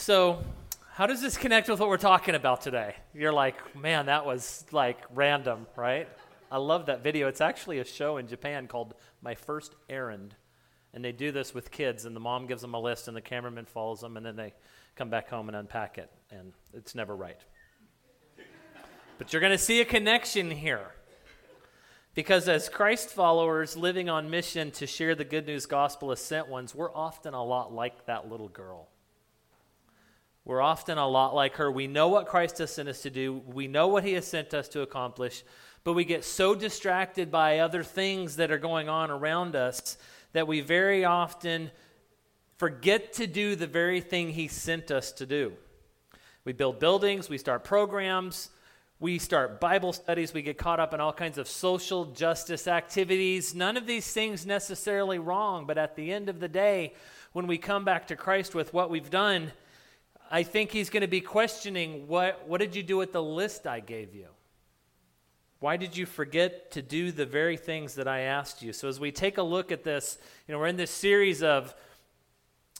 So, how does this connect with what we're talking about today? You're like, man, that was like random, right? I love that video. It's actually a show in Japan called My First Errand. And they do this with kids, and the mom gives them a list, and the cameraman follows them, and then they come back home and unpack it. And it's never right. but you're going to see a connection here. Because as Christ followers living on mission to share the good news gospel as sent ones, we're often a lot like that little girl. We're often a lot like her. We know what Christ has sent us to do, we know what he has sent us to accomplish, but we get so distracted by other things that are going on around us that we very often forget to do the very thing he sent us to do. We build buildings, we start programs, we start Bible studies, we get caught up in all kinds of social justice activities. None of these things necessarily wrong, but at the end of the day, when we come back to Christ with what we've done, I think he's going to be questioning what, what did you do with the list I gave you? Why did you forget to do the very things that I asked you? So, as we take a look at this, you know, we're in this series of,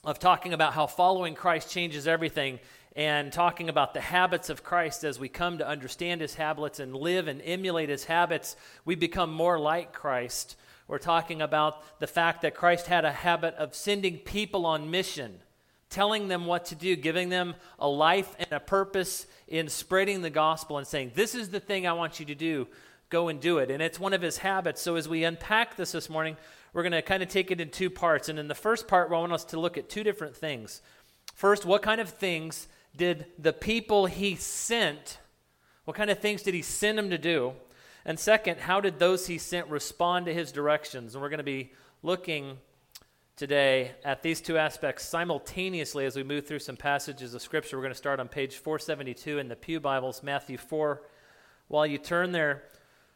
of talking about how following Christ changes everything and talking about the habits of Christ as we come to understand his habits and live and emulate his habits, we become more like Christ. We're talking about the fact that Christ had a habit of sending people on mission, telling them what to do, giving them a life and a purpose in spreading the gospel and saying, This is the thing I want you to do. Go and do it. And it's one of his habits. So as we unpack this this morning, we're going to kind of take it in two parts. And in the first part, I want us to look at two different things. First, what kind of things did the people he sent, what kind of things did he send them to do? And second, how did those he sent respond to his directions? And we're going to be looking today at these two aspects simultaneously as we move through some passages of Scripture. We're going to start on page 472 in the Pew Bibles, Matthew 4. While you turn there,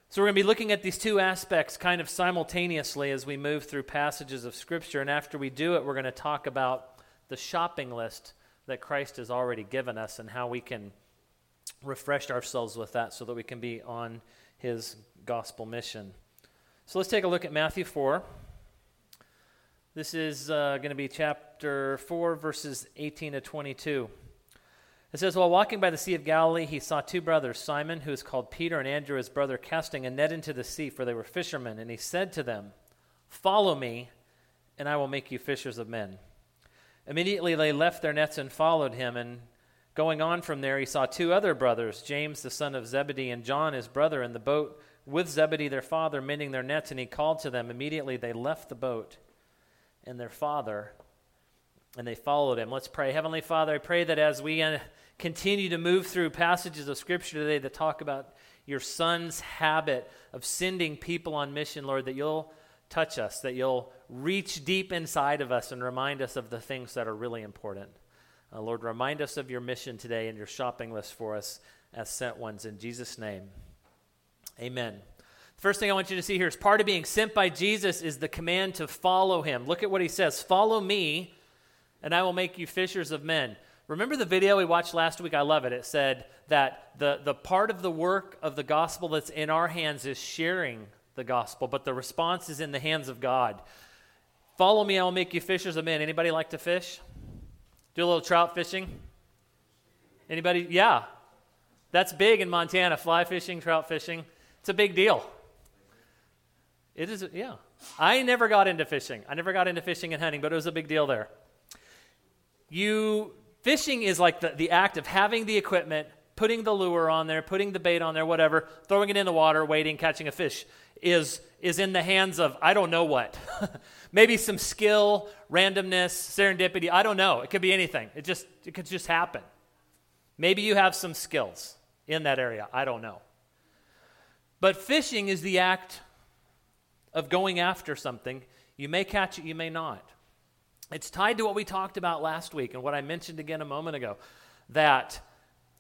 so we're going to be looking at these two aspects kind of simultaneously as we move through passages of Scripture. And after we do it, we're going to talk about the shopping list that Christ has already given us and how we can refresh ourselves with that so that we can be on his gospel mission. So let's take a look at Matthew 4. This is uh, going to be chapter 4, verses 18 to 22. It says, While walking by the Sea of Galilee, he saw two brothers, Simon, who is called Peter, and Andrew, his brother, casting a net into the sea, for they were fishermen. And he said to them, Follow me, and I will make you fishers of men. Immediately they left their nets and followed him. And going on from there, he saw two other brothers, James the son of Zebedee and John his brother, in the boat with Zebedee their father, mending their nets. And he called to them. Immediately they left the boat and their father, and they followed him. Let's pray. Heavenly Father, I pray that as we uh, continue to move through passages of Scripture today that talk about your son's habit of sending people on mission, Lord, that you'll touch us, that you'll reach deep inside of us and remind us of the things that are really important. Uh, Lord, remind us of your mission today and your shopping list for us as sent ones. In Jesus' name, amen. First thing I want you to see here is part of being sent by Jesus is the command to follow him. Look at what he says Follow me, and I will make you fishers of men. Remember the video we watched last week? I love it. It said that the, the part of the work of the gospel that's in our hands is sharing the gospel, but the response is in the hands of God. Follow me, I will make you fishers of men. Anybody like to fish? Do a little trout fishing? Anybody? Yeah. That's big in Montana. Fly fishing, trout fishing. It's a big deal. It is, yeah. I never got into fishing. I never got into fishing and hunting, but it was a big deal there. You, fishing is like the, the act of having the equipment, putting the lure on there, putting the bait on there, whatever, throwing it in the water, waiting, catching a fish is, is in the hands of I don't know what. Maybe some skill, randomness, serendipity. I don't know. It could be anything. It just it could just happen. Maybe you have some skills in that area. I don't know. But fishing is the act of going after something. You may catch it, you may not. It's tied to what we talked about last week and what I mentioned again a moment ago that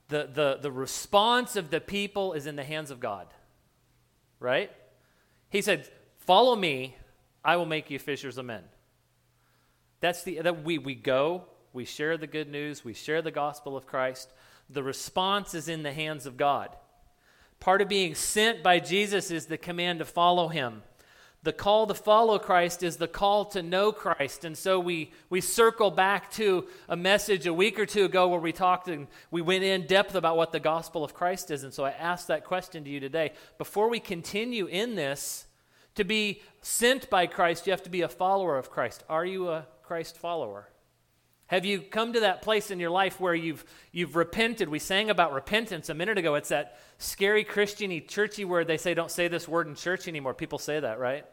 the, the, the response of the people is in the hands of God, right? He said, Follow me, I will make you fishers of men. That's the that we we go, we share the good news, we share the gospel of Christ. The response is in the hands of God. Part of being sent by Jesus is the command to follow him. The call to follow Christ is the call to know Christ. And so we, we circle back to a message a week or two ago where we talked and we went in depth about what the gospel of Christ is. And so I asked that question to you today. Before we continue in this, to be sent by Christ, you have to be a follower of Christ. Are you a Christ follower? Have you come to that place in your life where you've, you've repented? We sang about repentance a minute ago. It's that scary Christiany, churchy word they say, don't say this word in church anymore. People say that, right?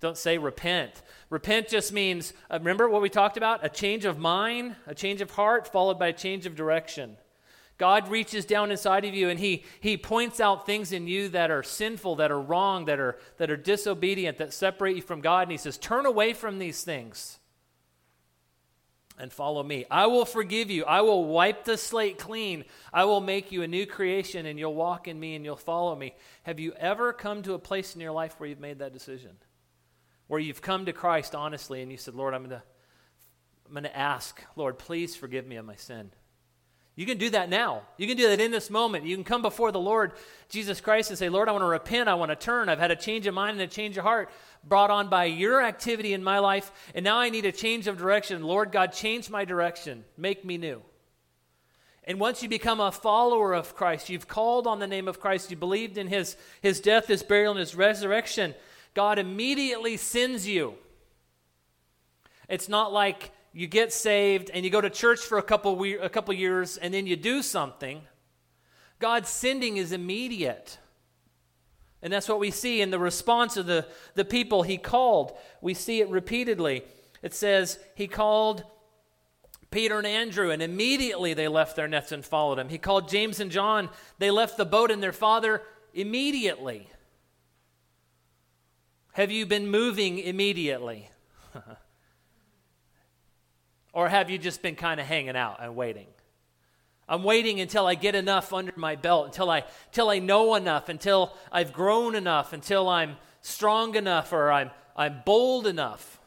Don't say repent. Repent just means, uh, remember what we talked about? A change of mind, a change of heart, followed by a change of direction. God reaches down inside of you and he, he points out things in you that are sinful, that are wrong, that are, that are disobedient, that separate you from God. And He says, Turn away from these things and follow me. I will forgive you. I will wipe the slate clean. I will make you a new creation and you'll walk in me and you'll follow me. Have you ever come to a place in your life where you've made that decision? Where you've come to Christ honestly and you said, Lord, I'm going to I'm going to ask, Lord, please forgive me of my sin. You can do that now. You can do that in this moment. You can come before the Lord Jesus Christ and say, Lord, I want to repent. I want to turn. I've had a change of mind and a change of heart brought on by your activity in my life. And now I need a change of direction. Lord God, change my direction. Make me new. And once you become a follower of Christ, you've called on the name of Christ, you believed in his, his death, his burial, and his resurrection, God immediately sends you. It's not like you get saved and you go to church for a couple, we- a couple years and then you do something. God's sending is immediate. And that's what we see in the response of the, the people he called. We see it repeatedly. It says, He called Peter and Andrew, and immediately they left their nets and followed him. He called James and John. They left the boat and their father immediately. Have you been moving immediately? or have you just been kind of hanging out and waiting? I'm waiting until I get enough under my belt, until I, until I know enough, until I've grown enough, until I'm strong enough or I'm, I'm bold enough.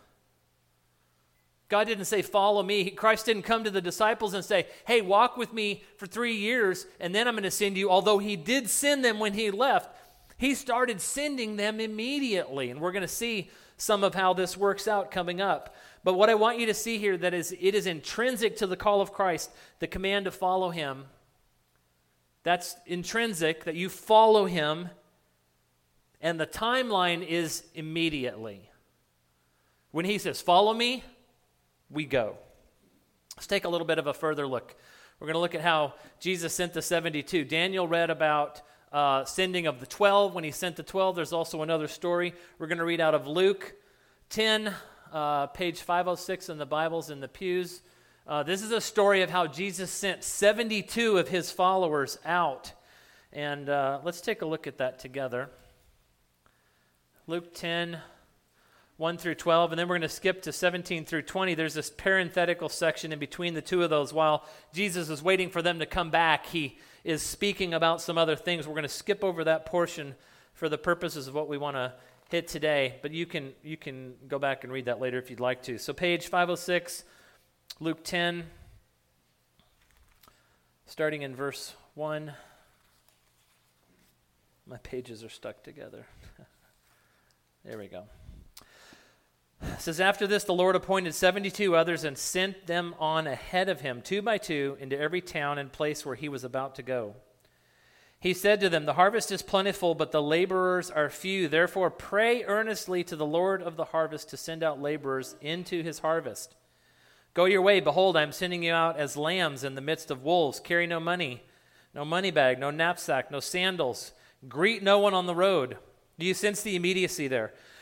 God didn't say, Follow me. Christ didn't come to the disciples and say, Hey, walk with me for three years and then I'm going to send you. Although he did send them when he left, he started sending them immediately. And we're going to see some of how this works out coming up. But what I want you to see here that is it is intrinsic to the call of Christ, the command to follow him. That's intrinsic that you follow him and the timeline is immediately. When he says, "Follow me," we go. Let's take a little bit of a further look. We're going to look at how Jesus sent the 72. Daniel read about uh, sending of the 12. When he sent the 12, there's also another story. We're going to read out of Luke 10, uh, page 506 in the Bibles in the pews. Uh, this is a story of how Jesus sent 72 of his followers out. And uh, let's take a look at that together. Luke 10, 1 through 12, and then we're going to skip to 17 through 20. There's this parenthetical section in between the two of those. While Jesus is waiting for them to come back, he is speaking about some other things. We're going to skip over that portion for the purposes of what we want to hit today, but you can you can go back and read that later if you'd like to. So page 506, Luke 10 starting in verse 1. My pages are stuck together. there we go. It says, After this, the Lord appointed 72 others and sent them on ahead of him, two by two, into every town and place where he was about to go. He said to them, The harvest is plentiful, but the laborers are few. Therefore, pray earnestly to the Lord of the harvest to send out laborers into his harvest. Go your way. Behold, I am sending you out as lambs in the midst of wolves. Carry no money, no money bag, no knapsack, no sandals. Greet no one on the road. Do you sense the immediacy there?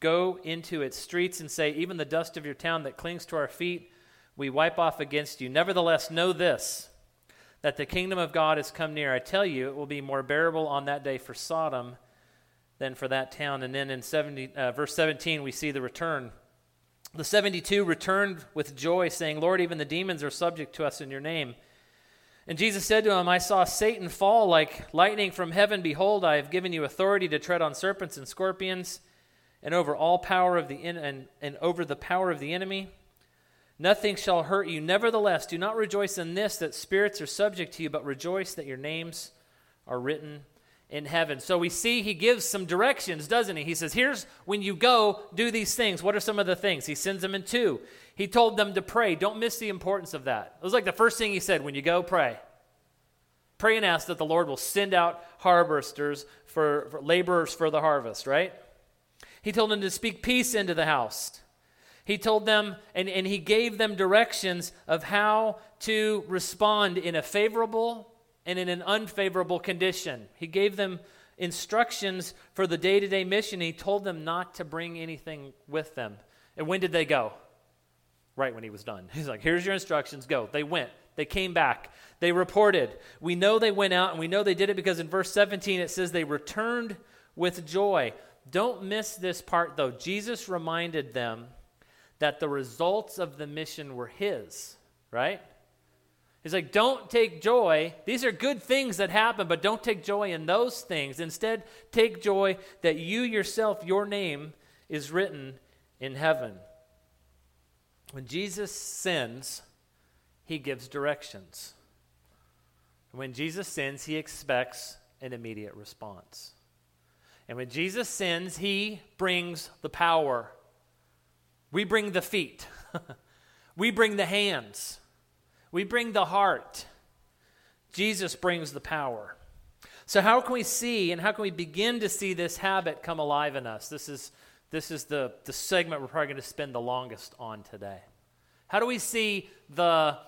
Go into its streets and say, Even the dust of your town that clings to our feet, we wipe off against you. Nevertheless, know this that the kingdom of God has come near. I tell you, it will be more bearable on that day for Sodom than for that town. And then in 70, uh, verse 17, we see the return The 72 returned with joy, saying, Lord, even the demons are subject to us in your name. And Jesus said to him, I saw Satan fall like lightning from heaven. Behold, I have given you authority to tread on serpents and scorpions, and over all power of the and, and over the power of the enemy. Nothing shall hurt you. Nevertheless, do not rejoice in this that spirits are subject to you, but rejoice that your names are written in heaven. So we see he gives some directions, doesn't he? He says, Here's when you go, do these things. What are some of the things? He sends them in two. He told them to pray. Don't miss the importance of that. It was like the first thing he said when you go, pray. Pray and ask that the Lord will send out harvesters for, for laborers for the harvest, right? He told them to speak peace into the house. He told them, and, and he gave them directions of how to respond in a favorable and in an unfavorable condition. He gave them instructions for the day to day mission. He told them not to bring anything with them. And when did they go? Right when he was done. He's like, here's your instructions, go. They went. They came back. They reported. We know they went out, and we know they did it because in verse 17 it says they returned with joy. Don't miss this part, though. Jesus reminded them that the results of the mission were his, right? He's like, don't take joy. These are good things that happen, but don't take joy in those things. Instead, take joy that you yourself, your name, is written in heaven. When Jesus sins, he gives directions. When Jesus sins, he expects an immediate response. And when Jesus sins, he brings the power. We bring the feet, we bring the hands. We bring the heart. Jesus brings the power. So, how can we see and how can we begin to see this habit come alive in us? This is, this is the, the segment we're probably going to spend the longest on today. How do we see the,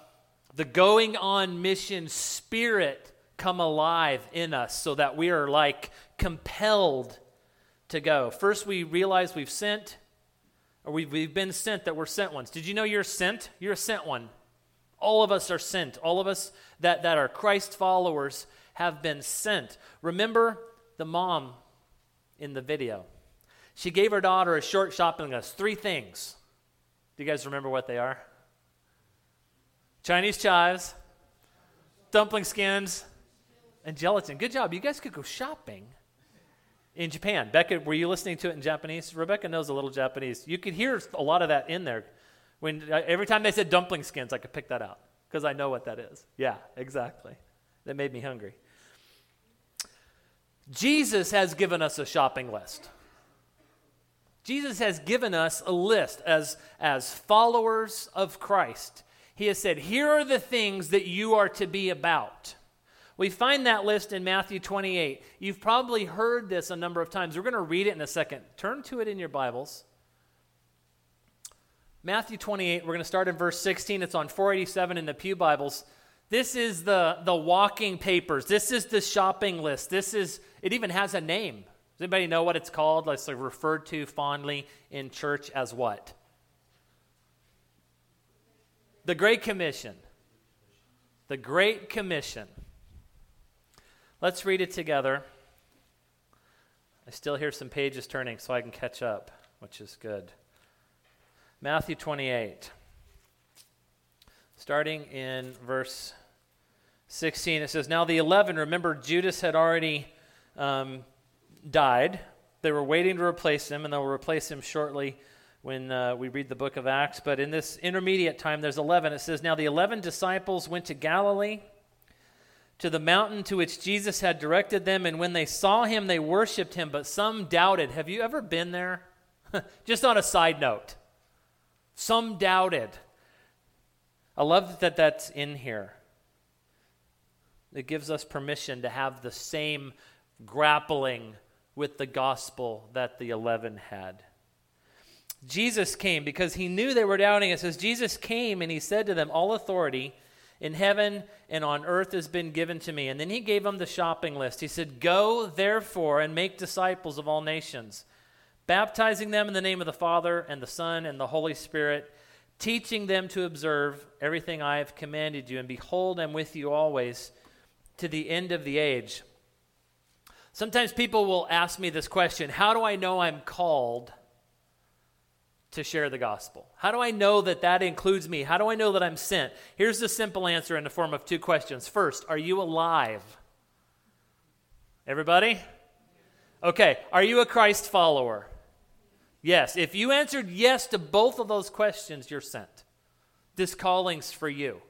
the going on mission spirit come alive in us so that we are like compelled to go? First, we realize we've sent, or we've, we've been sent, that we're sent ones. Did you know you're sent? You're a sent one. All of us are sent. All of us that, that are Christ followers have been sent. Remember the mom in the video. She gave her daughter a short shopping list, three things. Do you guys remember what they are? Chinese chives, dumpling skins, and gelatin. Good job. You guys could go shopping in Japan. Becca, were you listening to it in Japanese? Rebecca knows a little Japanese. You could hear a lot of that in there. When uh, every time they said dumpling skins, I could pick that out because I know what that is. Yeah, exactly. That made me hungry. Jesus has given us a shopping list. Jesus has given us a list as, as followers of Christ. He has said, Here are the things that you are to be about. We find that list in Matthew 28. You've probably heard this a number of times. We're going to read it in a second. Turn to it in your Bibles. Matthew 28, we're going to start in verse 16. It's on 487 in the Pew Bibles. This is the, the walking papers. This is the shopping list. This is, it even has a name. Does anybody know what it's called? It's like referred to fondly in church as what? The Great Commission. The Great Commission. Let's read it together. I still hear some pages turning so I can catch up, which is good. Matthew 28, starting in verse 16, it says, Now the eleven, remember, Judas had already um, died. They were waiting to replace him, and they'll replace him shortly when uh, we read the book of Acts. But in this intermediate time, there's 11. It says, Now the 11 disciples went to Galilee, to the mountain to which Jesus had directed them, and when they saw him, they worshiped him, but some doubted. Have you ever been there? Just on a side note. Some doubted. I love that that's in here. It gives us permission to have the same grappling with the gospel that the 11 had. Jesus came because he knew they were doubting. It says, Jesus came and he said to them, All authority in heaven and on earth has been given to me. And then he gave them the shopping list. He said, Go therefore and make disciples of all nations baptizing them in the name of the Father and the Son and the Holy Spirit, teaching them to observe everything I have commanded you. And behold, I'm with you always to the end of the age. Sometimes people will ask me this question How do I know I'm called to share the gospel? How do I know that that includes me? How do I know that I'm sent? Here's the simple answer in the form of two questions. First, are you alive? Everybody? Okay, are you a Christ follower? Yes. If you answered yes to both of those questions, you're sent. This calling's for you.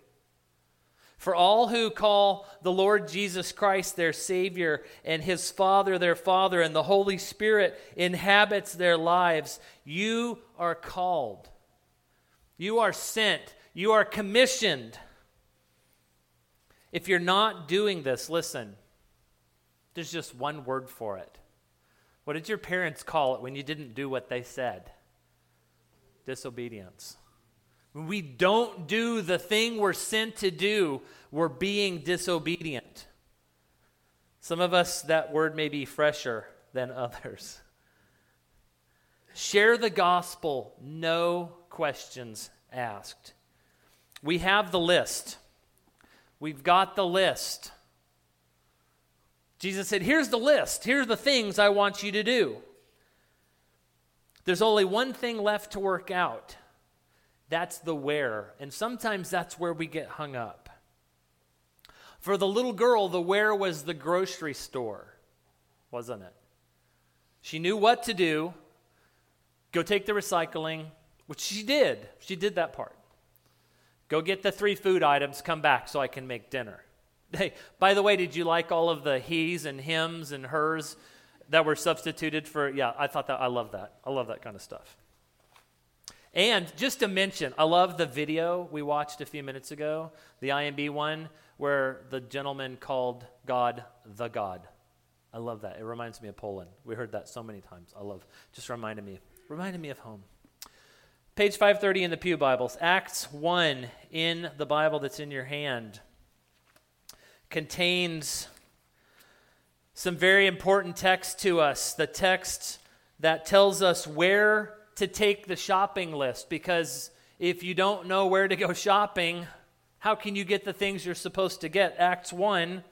For all who call the Lord Jesus Christ their Savior and His Father their Father and the Holy Spirit inhabits their lives, you are called. You are sent. You are commissioned. If you're not doing this, listen, there's just one word for it. What did your parents call it when you didn't do what they said? Disobedience. When we don't do the thing we're sent to do, we're being disobedient. Some of us, that word may be fresher than others. Share the gospel, no questions asked. We have the list. We've got the list. Jesus said, Here's the list. Here's the things I want you to do. There's only one thing left to work out. That's the where. And sometimes that's where we get hung up. For the little girl, the where was the grocery store, wasn't it? She knew what to do go take the recycling, which she did. She did that part. Go get the three food items, come back so I can make dinner. Hey, by the way, did you like all of the he's and hims and hers that were substituted for? Yeah, I thought that, I love that. I love that kind of stuff. And just to mention, I love the video we watched a few minutes ago, the IMB one, where the gentleman called God the God. I love that. It reminds me of Poland. We heard that so many times. I love, just reminded me, reminded me of home. Page 530 in the Pew Bibles, Acts 1 in the Bible that's in your hand contains some very important text to us. The text that tells us where to take the shopping list because if you don't know where to go shopping, how can you get the things you're supposed to get? Acts 1,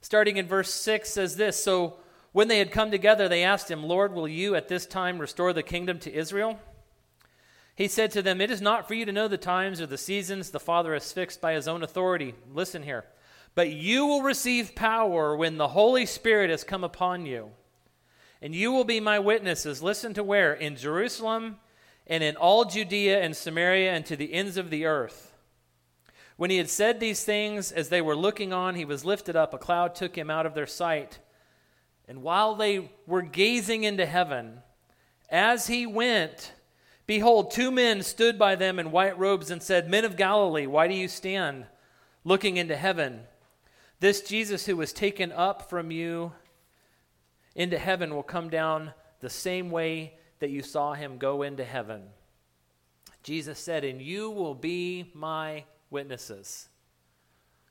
starting in verse 6, says this So when they had come together, they asked him, Lord, will you at this time restore the kingdom to Israel? He said to them, It is not for you to know the times or the seasons the Father has fixed by his own authority. Listen here. But you will receive power when the Holy Spirit has come upon you and you will be my witnesses. Listen to where? In Jerusalem and in all Judea and Samaria and to the ends of the earth. When he had said these things, as they were looking on, he was lifted up. A cloud took him out of their sight. And while they were gazing into heaven, as he went, behold, two men stood by them in white robes and said, Men of Galilee, why do you stand looking into heaven? This Jesus who was taken up from you into heaven will come down the same way that you saw him go into heaven. Jesus said, And you will be my witnesses.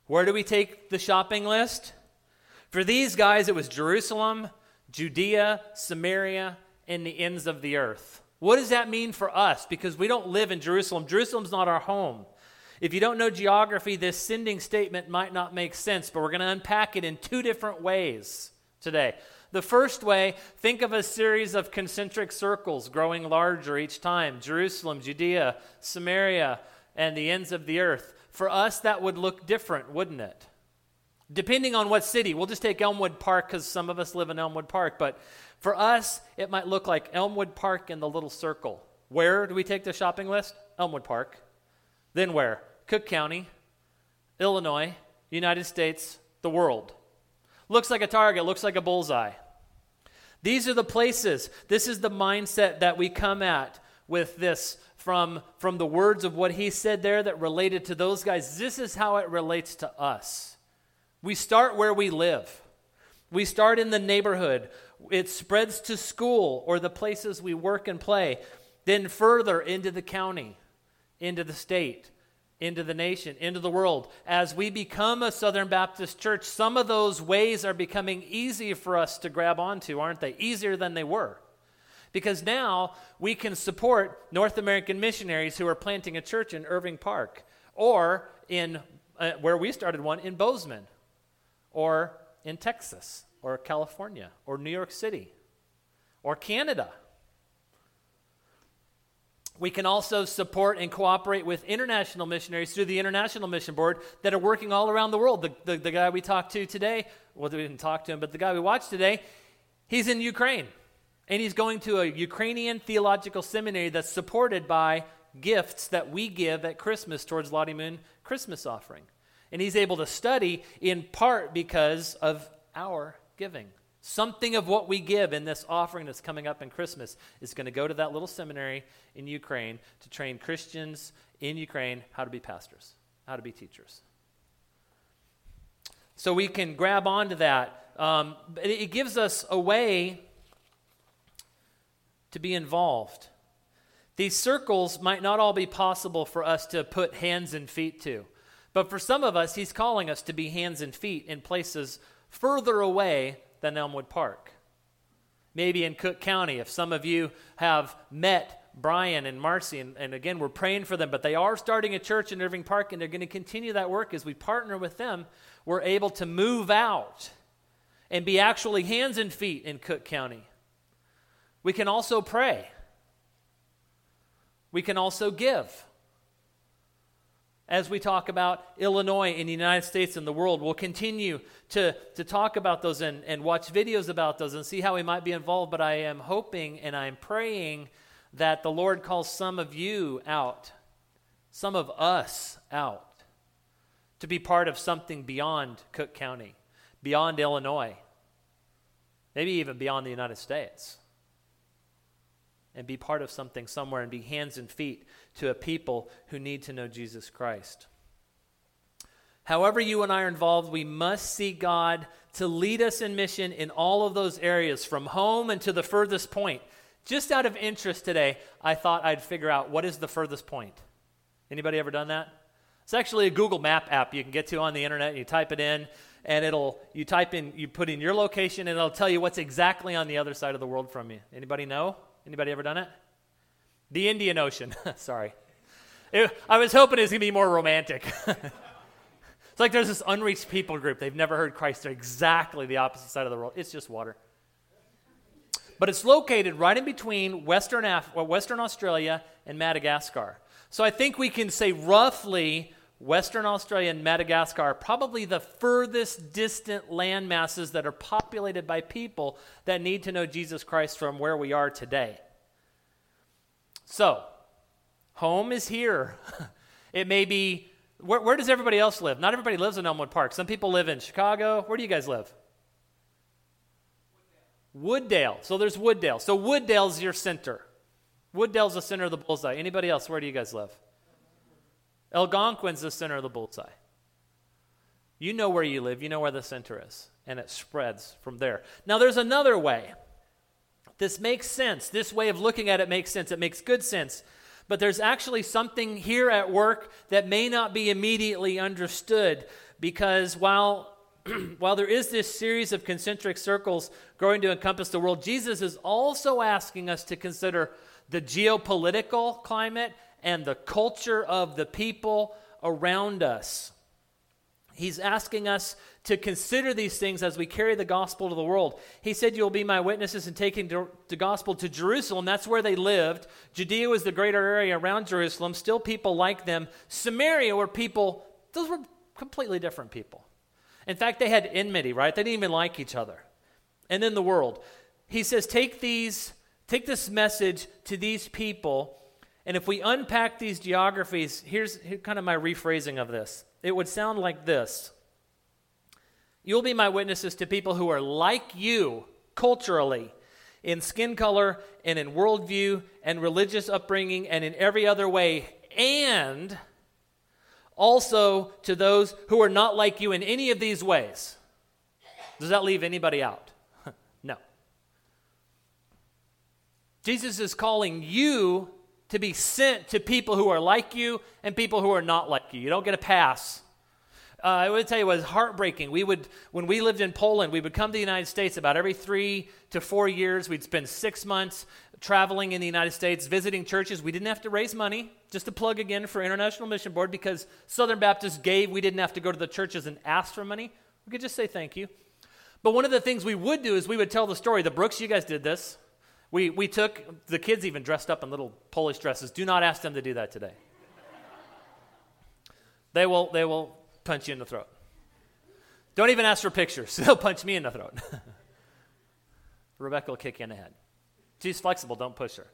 Where do we take the shopping list? For these guys, it was Jerusalem, Judea, Samaria, and the ends of the earth. What does that mean for us? Because we don't live in Jerusalem. Jerusalem's not our home. If you don't know geography, this sending statement might not make sense, but we're going to unpack it in two different ways today. The first way, think of a series of concentric circles growing larger each time Jerusalem, Judea, Samaria, and the ends of the earth. For us, that would look different, wouldn't it? Depending on what city. We'll just take Elmwood Park because some of us live in Elmwood Park. But for us, it might look like Elmwood Park in the little circle. Where do we take the shopping list? Elmwood Park. Then where? Cook County, Illinois, United States, the world. Looks like a target, looks like a bullseye. These are the places. This is the mindset that we come at with this from, from the words of what he said there that related to those guys. This is how it relates to us. We start where we live, we start in the neighborhood, it spreads to school or the places we work and play, then further into the county, into the state into the nation, into the world. As we become a Southern Baptist church, some of those ways are becoming easy for us to grab onto, aren't they? Easier than they were. Because now we can support North American missionaries who are planting a church in Irving Park or in uh, where we started one in Bozeman or in Texas or California or New York City or Canada. We can also support and cooperate with international missionaries through the International Mission Board that are working all around the world. The, the, the, guy we talked to today, well, we didn't talk to him, but the guy we watched today, he's in Ukraine. And he's going to a Ukrainian theological seminary that's supported by gifts that we give at Christmas towards Lottie Moon Christmas offering. And he's able to study in part because of our giving. Something of what we give in this offering that's coming up in Christmas is going to go to that little seminary in Ukraine to train Christians in Ukraine how to be pastors, how to be teachers. So we can grab onto that. Um, it gives us a way to be involved. These circles might not all be possible for us to put hands and feet to, but for some of us, He's calling us to be hands and feet in places further away than Elmwood Park. Maybe in Cook County, if some of you have met Brian and Marcy, and, and, again, we're praying for them, but they are starting a church in Irving Park, and they're going to continue that work as we partner with them. We're able to move out and be actually hands and feet in Cook County. We can also pray, we can also give as we talk about Illinois in the United States and the world. We'll continue to, to talk about those and, and watch videos about those and see how we might be involved. But I am hoping and I'm praying that the Lord calls some of you out, some of us out, to be part of something beyond Cook County, beyond Illinois, maybe even beyond the United States and be part of something somewhere and be hands and feet to a people who need to know Jesus Christ. However, you and I are involved, we must see God to lead us in mission in all of those areas, from home and to the furthest point. Just out of interest today, I thought I'd figure out what is the furthest point. Anybody ever done that? It's actually a Google Map app you can get to on the internet. You type it in, and it'll you type in you put in your location, and it'll tell you what's exactly on the other side of the world from you. Anybody know? Anybody ever done it? The Indian Ocean. Sorry. It, I was hoping it was going to be more romantic. it's like there's this unreached people group. They've never heard Christ. They're exactly the opposite side of the world. It's just water. But it's located right in between Western, Af- Western Australia and Madagascar. So I think we can say roughly Western Australia and Madagascar are probably the furthest distant land masses that are populated by people that need to know Jesus Christ from where we are today. So, home is here. it may be, where, where, does everybody else live? Not everybody lives in Elmwood Park. Some people live in Chicago. Where do you guys live? Wooddale. So there's Wooddale. So Wooddale's your center. Wooddale's the center of the bullseye. Anybody else? Where do you guys live? Algonquin's the center of the bullseye. You know where you live, you know where the center is, and it spreads from there. Now, there's another way. This makes sense. This way of looking at it makes sense. It makes good sense. But there's actually something here at work that may not be immediately understood because while while there is this series of concentric circles growing to encompass the world, Jesus is also asking us to consider the geopolitical climate and the culture of the people around us. He's asking us to consider these things as we carry the gospel to the world. He said, You'll be my witnesses in taking the gospel to Jerusalem. That's where they lived. Judea was the greater area around Jerusalem. Still, people like them. Samaria were people, those were completely different people. In fact, they had enmity, right? They didn't even like each other. And then the world. He says, Take these, take this message to these people and if we unpack these geographies, here's, here's kind of my rephrasing of this. It would sound like this You'll be my witnesses to people who are like you culturally, in skin color and in worldview and religious upbringing and in every other way, and also to those who are not like you in any of these ways. Does that leave anybody out? no. Jesus is calling you to be sent to people who are like you and people who are not like you. You don't get a pass. Uh, I would tell you it was heartbreaking. We would, when we lived in Poland, we would come to the United States about every three to four years. We'd spend six months traveling in the United States, visiting churches. We didn't have to raise money. Just to plug again for International Mission Board, because Southern Baptists gave, we didn't have to go to the churches and ask for money. We could just say thank you. But one of the things we would do is we would tell the story. The Brooks, you guys did this We, we took, the kids even dressed up in little Polish dresses. Do not ask them to do that today. they, will, they will punch you in the throat. Don't even ask for pictures. They'll punch me in the throat. Rebecca will kick you in the head. She's flexible, don't push her.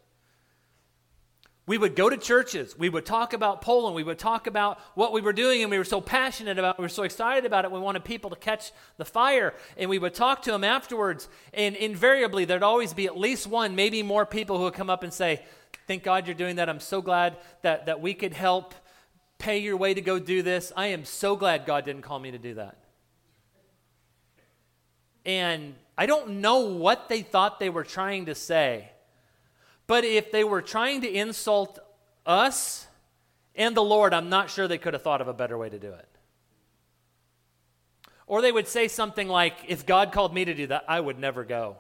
We would go to churches. We would talk about Poland. We would talk about what we were doing, and we were so passionate about it. We were so excited about it. We wanted people to catch the fire. And we would talk to them afterwards. And invariably, there'd always be at least one, maybe more people who would come up and say, Thank God you're doing that. I'm so glad that, that we could help pay your way to go do this. I am so glad God didn't call me to do that. And I don't know what they thought they were trying to say. But if they were trying to insult us and the Lord, I'm not sure they could have thought of a better way to do it. Or they would say something like, if God called me to do that, I would never go.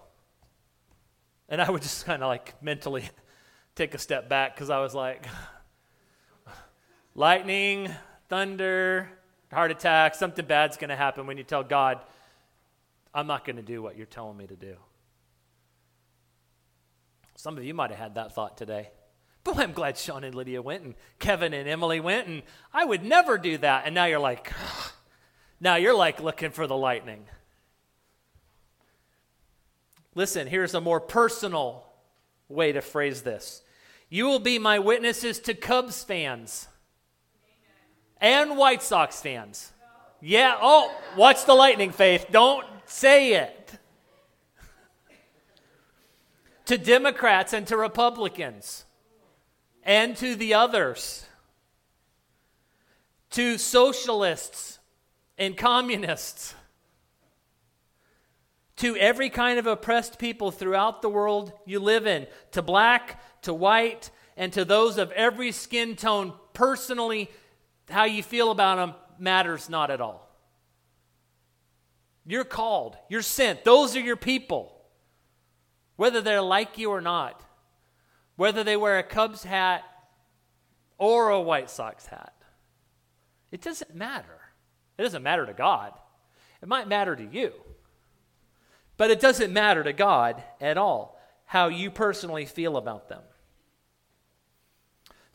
And I would just kind of like mentally take a step back because I was like, lightning, thunder, heart attack, something bad's going to happen when you tell God, I'm not going to do what you're telling me to do. Some of you might have had that thought today. Boy, I'm glad Sean and Lydia went and Kevin and Emily went, and I would never do that. And now you're like, now you're like looking for the lightning. Listen, here's a more personal way to phrase this. You will be my witnesses to Cubs fans and White Sox fans. Yeah, oh, watch the lightning, Faith. Don't say it to Democrats and to Republicans and to the others, to socialists and communists, to every kind of oppressed people throughout the world you live in, to black, to white, and to those of every skin tone. Personally, how you feel about them matters not at all. You're called, you're sent, those are your people whether they're like you or not, whether they wear a Cubs hat or a White Sox hat. It doesn't matter. It doesn't matter to God. It might matter to you, but it doesn't matter to God at all how you personally feel about them.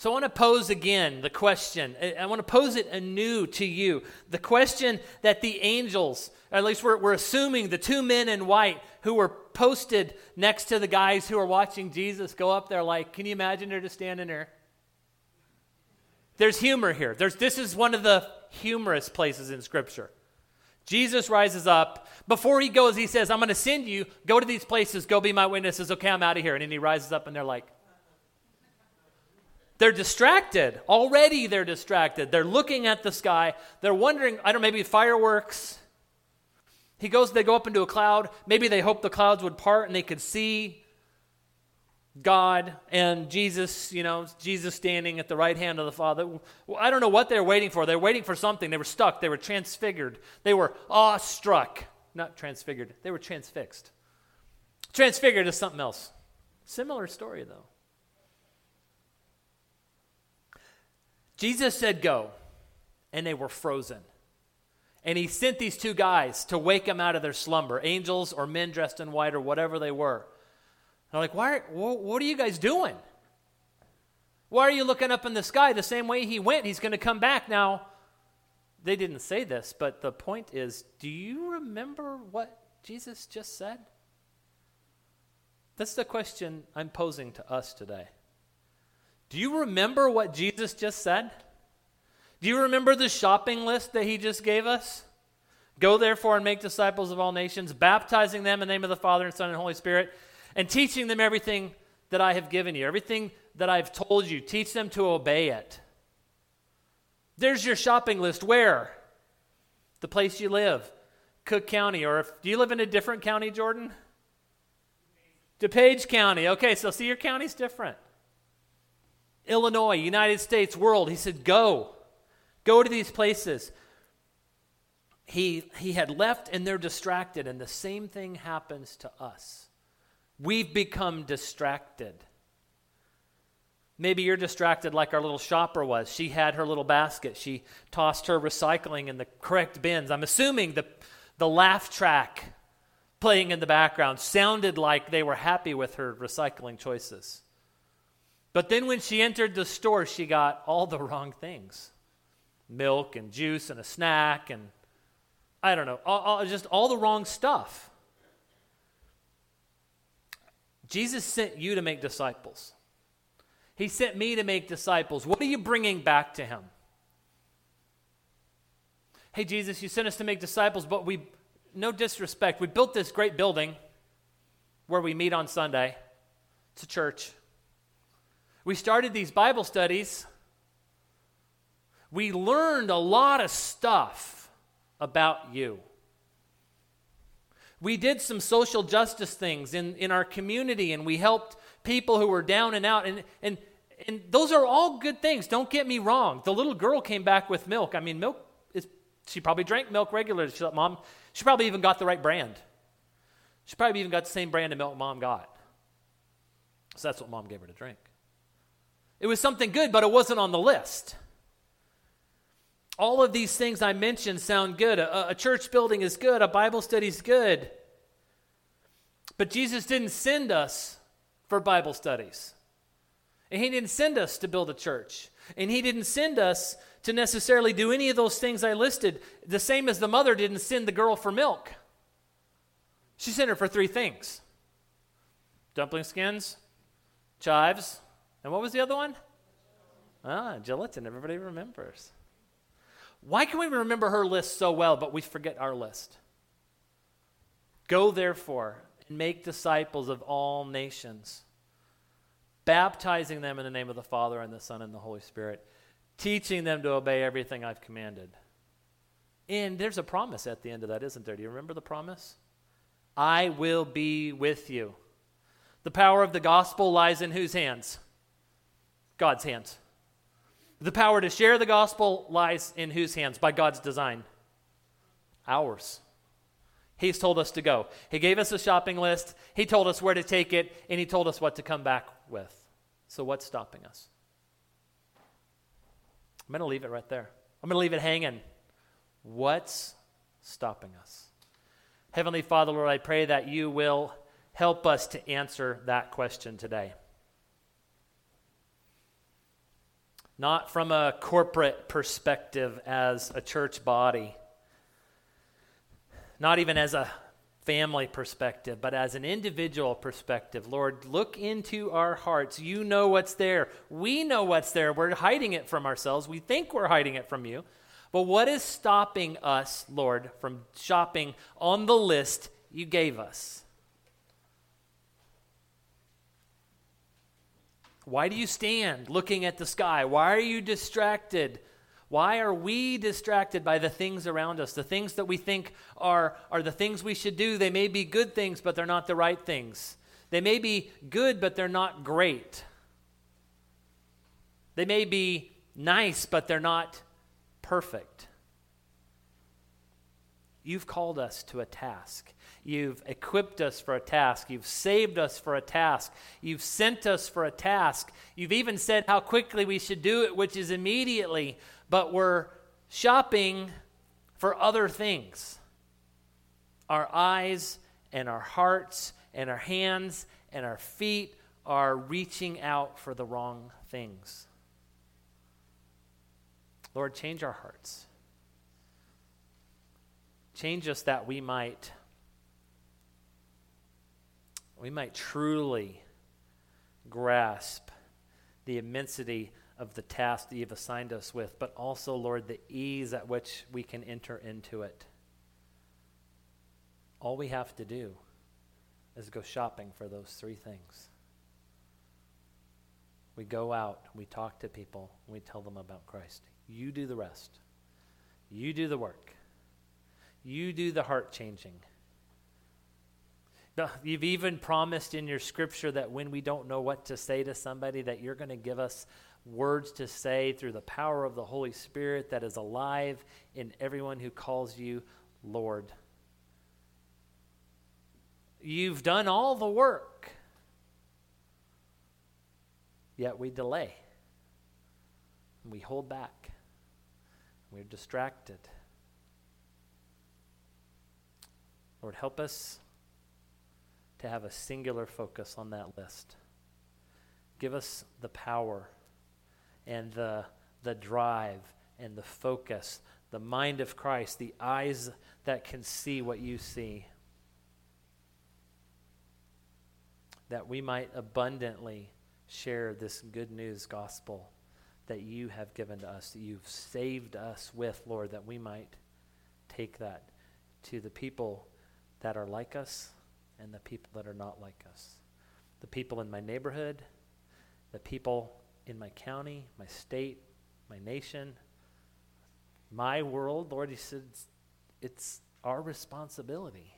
So I want to pose again the question. I want to pose it anew to you. The question that the angels, at least we're, we're assuming the two men in white who were posted next to the guys who are watching Jesus go up there, like, can you imagine they're just standing there? There's humor here. There's, this is one of the humorous places in Scripture. Jesus rises up. Before he goes, he says, I'm going to send you. Go to these places. Go be my witnesses. Okay, I'm out of here. And then he rises up, and they're like, they're distracted. Already they're distracted. They're looking at the sky. They're wondering, I don't know, maybe fireworks. He goes, they go up into a cloud. Maybe they hope the clouds would part and they could see God and Jesus, you know, Jesus standing at the right hand of the Father. I don't know what they're waiting for. They're waiting for something. They were stuck. They were transfigured. They were awestruck. Not transfigured, they were transfixed. Transfigured is something else. Similar story, though. Jesus said, Go. And they were frozen. And he sent these two guys to wake them out of their slumber angels or men dressed in white or whatever they were. They're like, Why, What are you guys doing? Why are you looking up in the sky the same way he went? He's going to come back. Now, they didn't say this, but the point is do you remember what Jesus just said? That's the question I'm posing to us today. Do you remember what Jesus just said? Do you remember the shopping list that he just gave us? Go therefore and make disciples of all nations, baptizing them in the name of the Father and Son and Holy Spirit, and teaching them everything that I have given you, everything that I've told you. Teach them to obey it. There's your shopping list. Where? The place you live, Cook County, or if do you live in a different county, Jordan? DuPage County. Okay, so see your county's different. Illinois, United States, world. He said, Go. Go to these places. He, he had left and they're distracted, and the same thing happens to us. We've become distracted. Maybe you're distracted like our little shopper was. She had her little basket. She tossed her recycling in the correct bins. I'm assuming the, the laugh track playing in the background sounded like they were happy with her recycling choices. But then when she entered the store, she got all the wrong things milk and juice and a snack and I don't know, all, all, just all the wrong stuff. Jesus sent you to make disciples. He sent me to make disciples. What are you bringing back to him? Hey, Jesus, you sent us to make disciples, but we, no disrespect, we built this great building where we meet on Sunday. It's a church. We started these Bible studies. We learned a lot of stuff about you. We did some social justice things in, in our community and we helped people who were down and out. And, and, and those are all good things. Don't get me wrong. The little girl came back with milk. I mean, milk is, she probably drank milk regularly. She thought, Mom, she probably even got the right brand. She probably even got the same brand of milk Mom got. So that's what Mom gave her to drink. It was something good, but it wasn't on the list. All of these things I mentioned sound good. A, a church building is good, a Bible study is good. But Jesus didn't send us for Bible studies. And He didn't send us to build a church. And He didn't send us to necessarily do any of those things I listed, the same as the mother didn't send the girl for milk. She sent her for three things dumpling skins, chives, and what was the other one? Ah, gelatin. Everybody remembers. Why can we remember her list so well, but we forget our list? Go therefore and make disciples of all nations, baptizing them in the name of the Father and the Son and the Holy Spirit, teaching them to obey everything I've commanded. And there's a promise at the end of that, isn't there? Do you remember the promise? I will be with you. The power of the gospel lies in whose hands? God's hands. The power to share the gospel lies in whose hands? By God's design. Ours. He's told us to go. He gave us a shopping list, He told us where to take it, and He told us what to come back with. So, what's stopping us? I'm going to leave it right there. I'm going to leave it hanging. What's stopping us? Heavenly Father, Lord, I pray that you will help us to answer that question today. Not from a corporate perspective as a church body, not even as a family perspective, but as an individual perspective. Lord, look into our hearts. You know what's there. We know what's there. We're hiding it from ourselves. We think we're hiding it from you. But what is stopping us, Lord, from shopping on the list you gave us? Why do you stand looking at the sky? Why are you distracted? Why are we distracted by the things around us? The things that we think are, are the things we should do. They may be good things, but they're not the right things. They may be good, but they're not great. They may be nice, but they're not perfect. You've called us to a task. You've equipped us for a task. You've saved us for a task. You've sent us for a task. You've even said how quickly we should do it, which is immediately, but we're shopping for other things. Our eyes and our hearts and our hands and our feet are reaching out for the wrong things. Lord, change our hearts. Change us that we might we might truly grasp the immensity of the task that you've assigned us with, but also, Lord, the ease at which we can enter into it. All we have to do is go shopping for those three things. We go out, we talk to people, we tell them about Christ. You do the rest. You do the work. You do the heart changing. You've even promised in your scripture that when we don't know what to say to somebody, that you're going to give us words to say through the power of the Holy Spirit that is alive in everyone who calls you Lord. You've done all the work, yet we delay. We hold back. We're distracted. Lord, help us to have a singular focus on that list. Give us the power and the, the drive and the focus, the mind of Christ, the eyes that can see what you see. That we might abundantly share this good news gospel that you have given to us, that you've saved us with, Lord, that we might take that to the people that are like us and the people that are not like us. The people in my neighborhood, the people in my county, my state, my nation, my world. Lord, you said it's, it's our responsibility.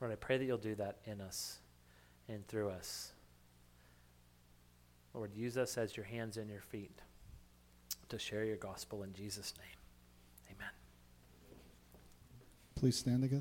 Lord, I pray that you'll do that in us and through us. Lord, use us as your hands and your feet to share your gospel in Jesus' name. Amen. Please stand together.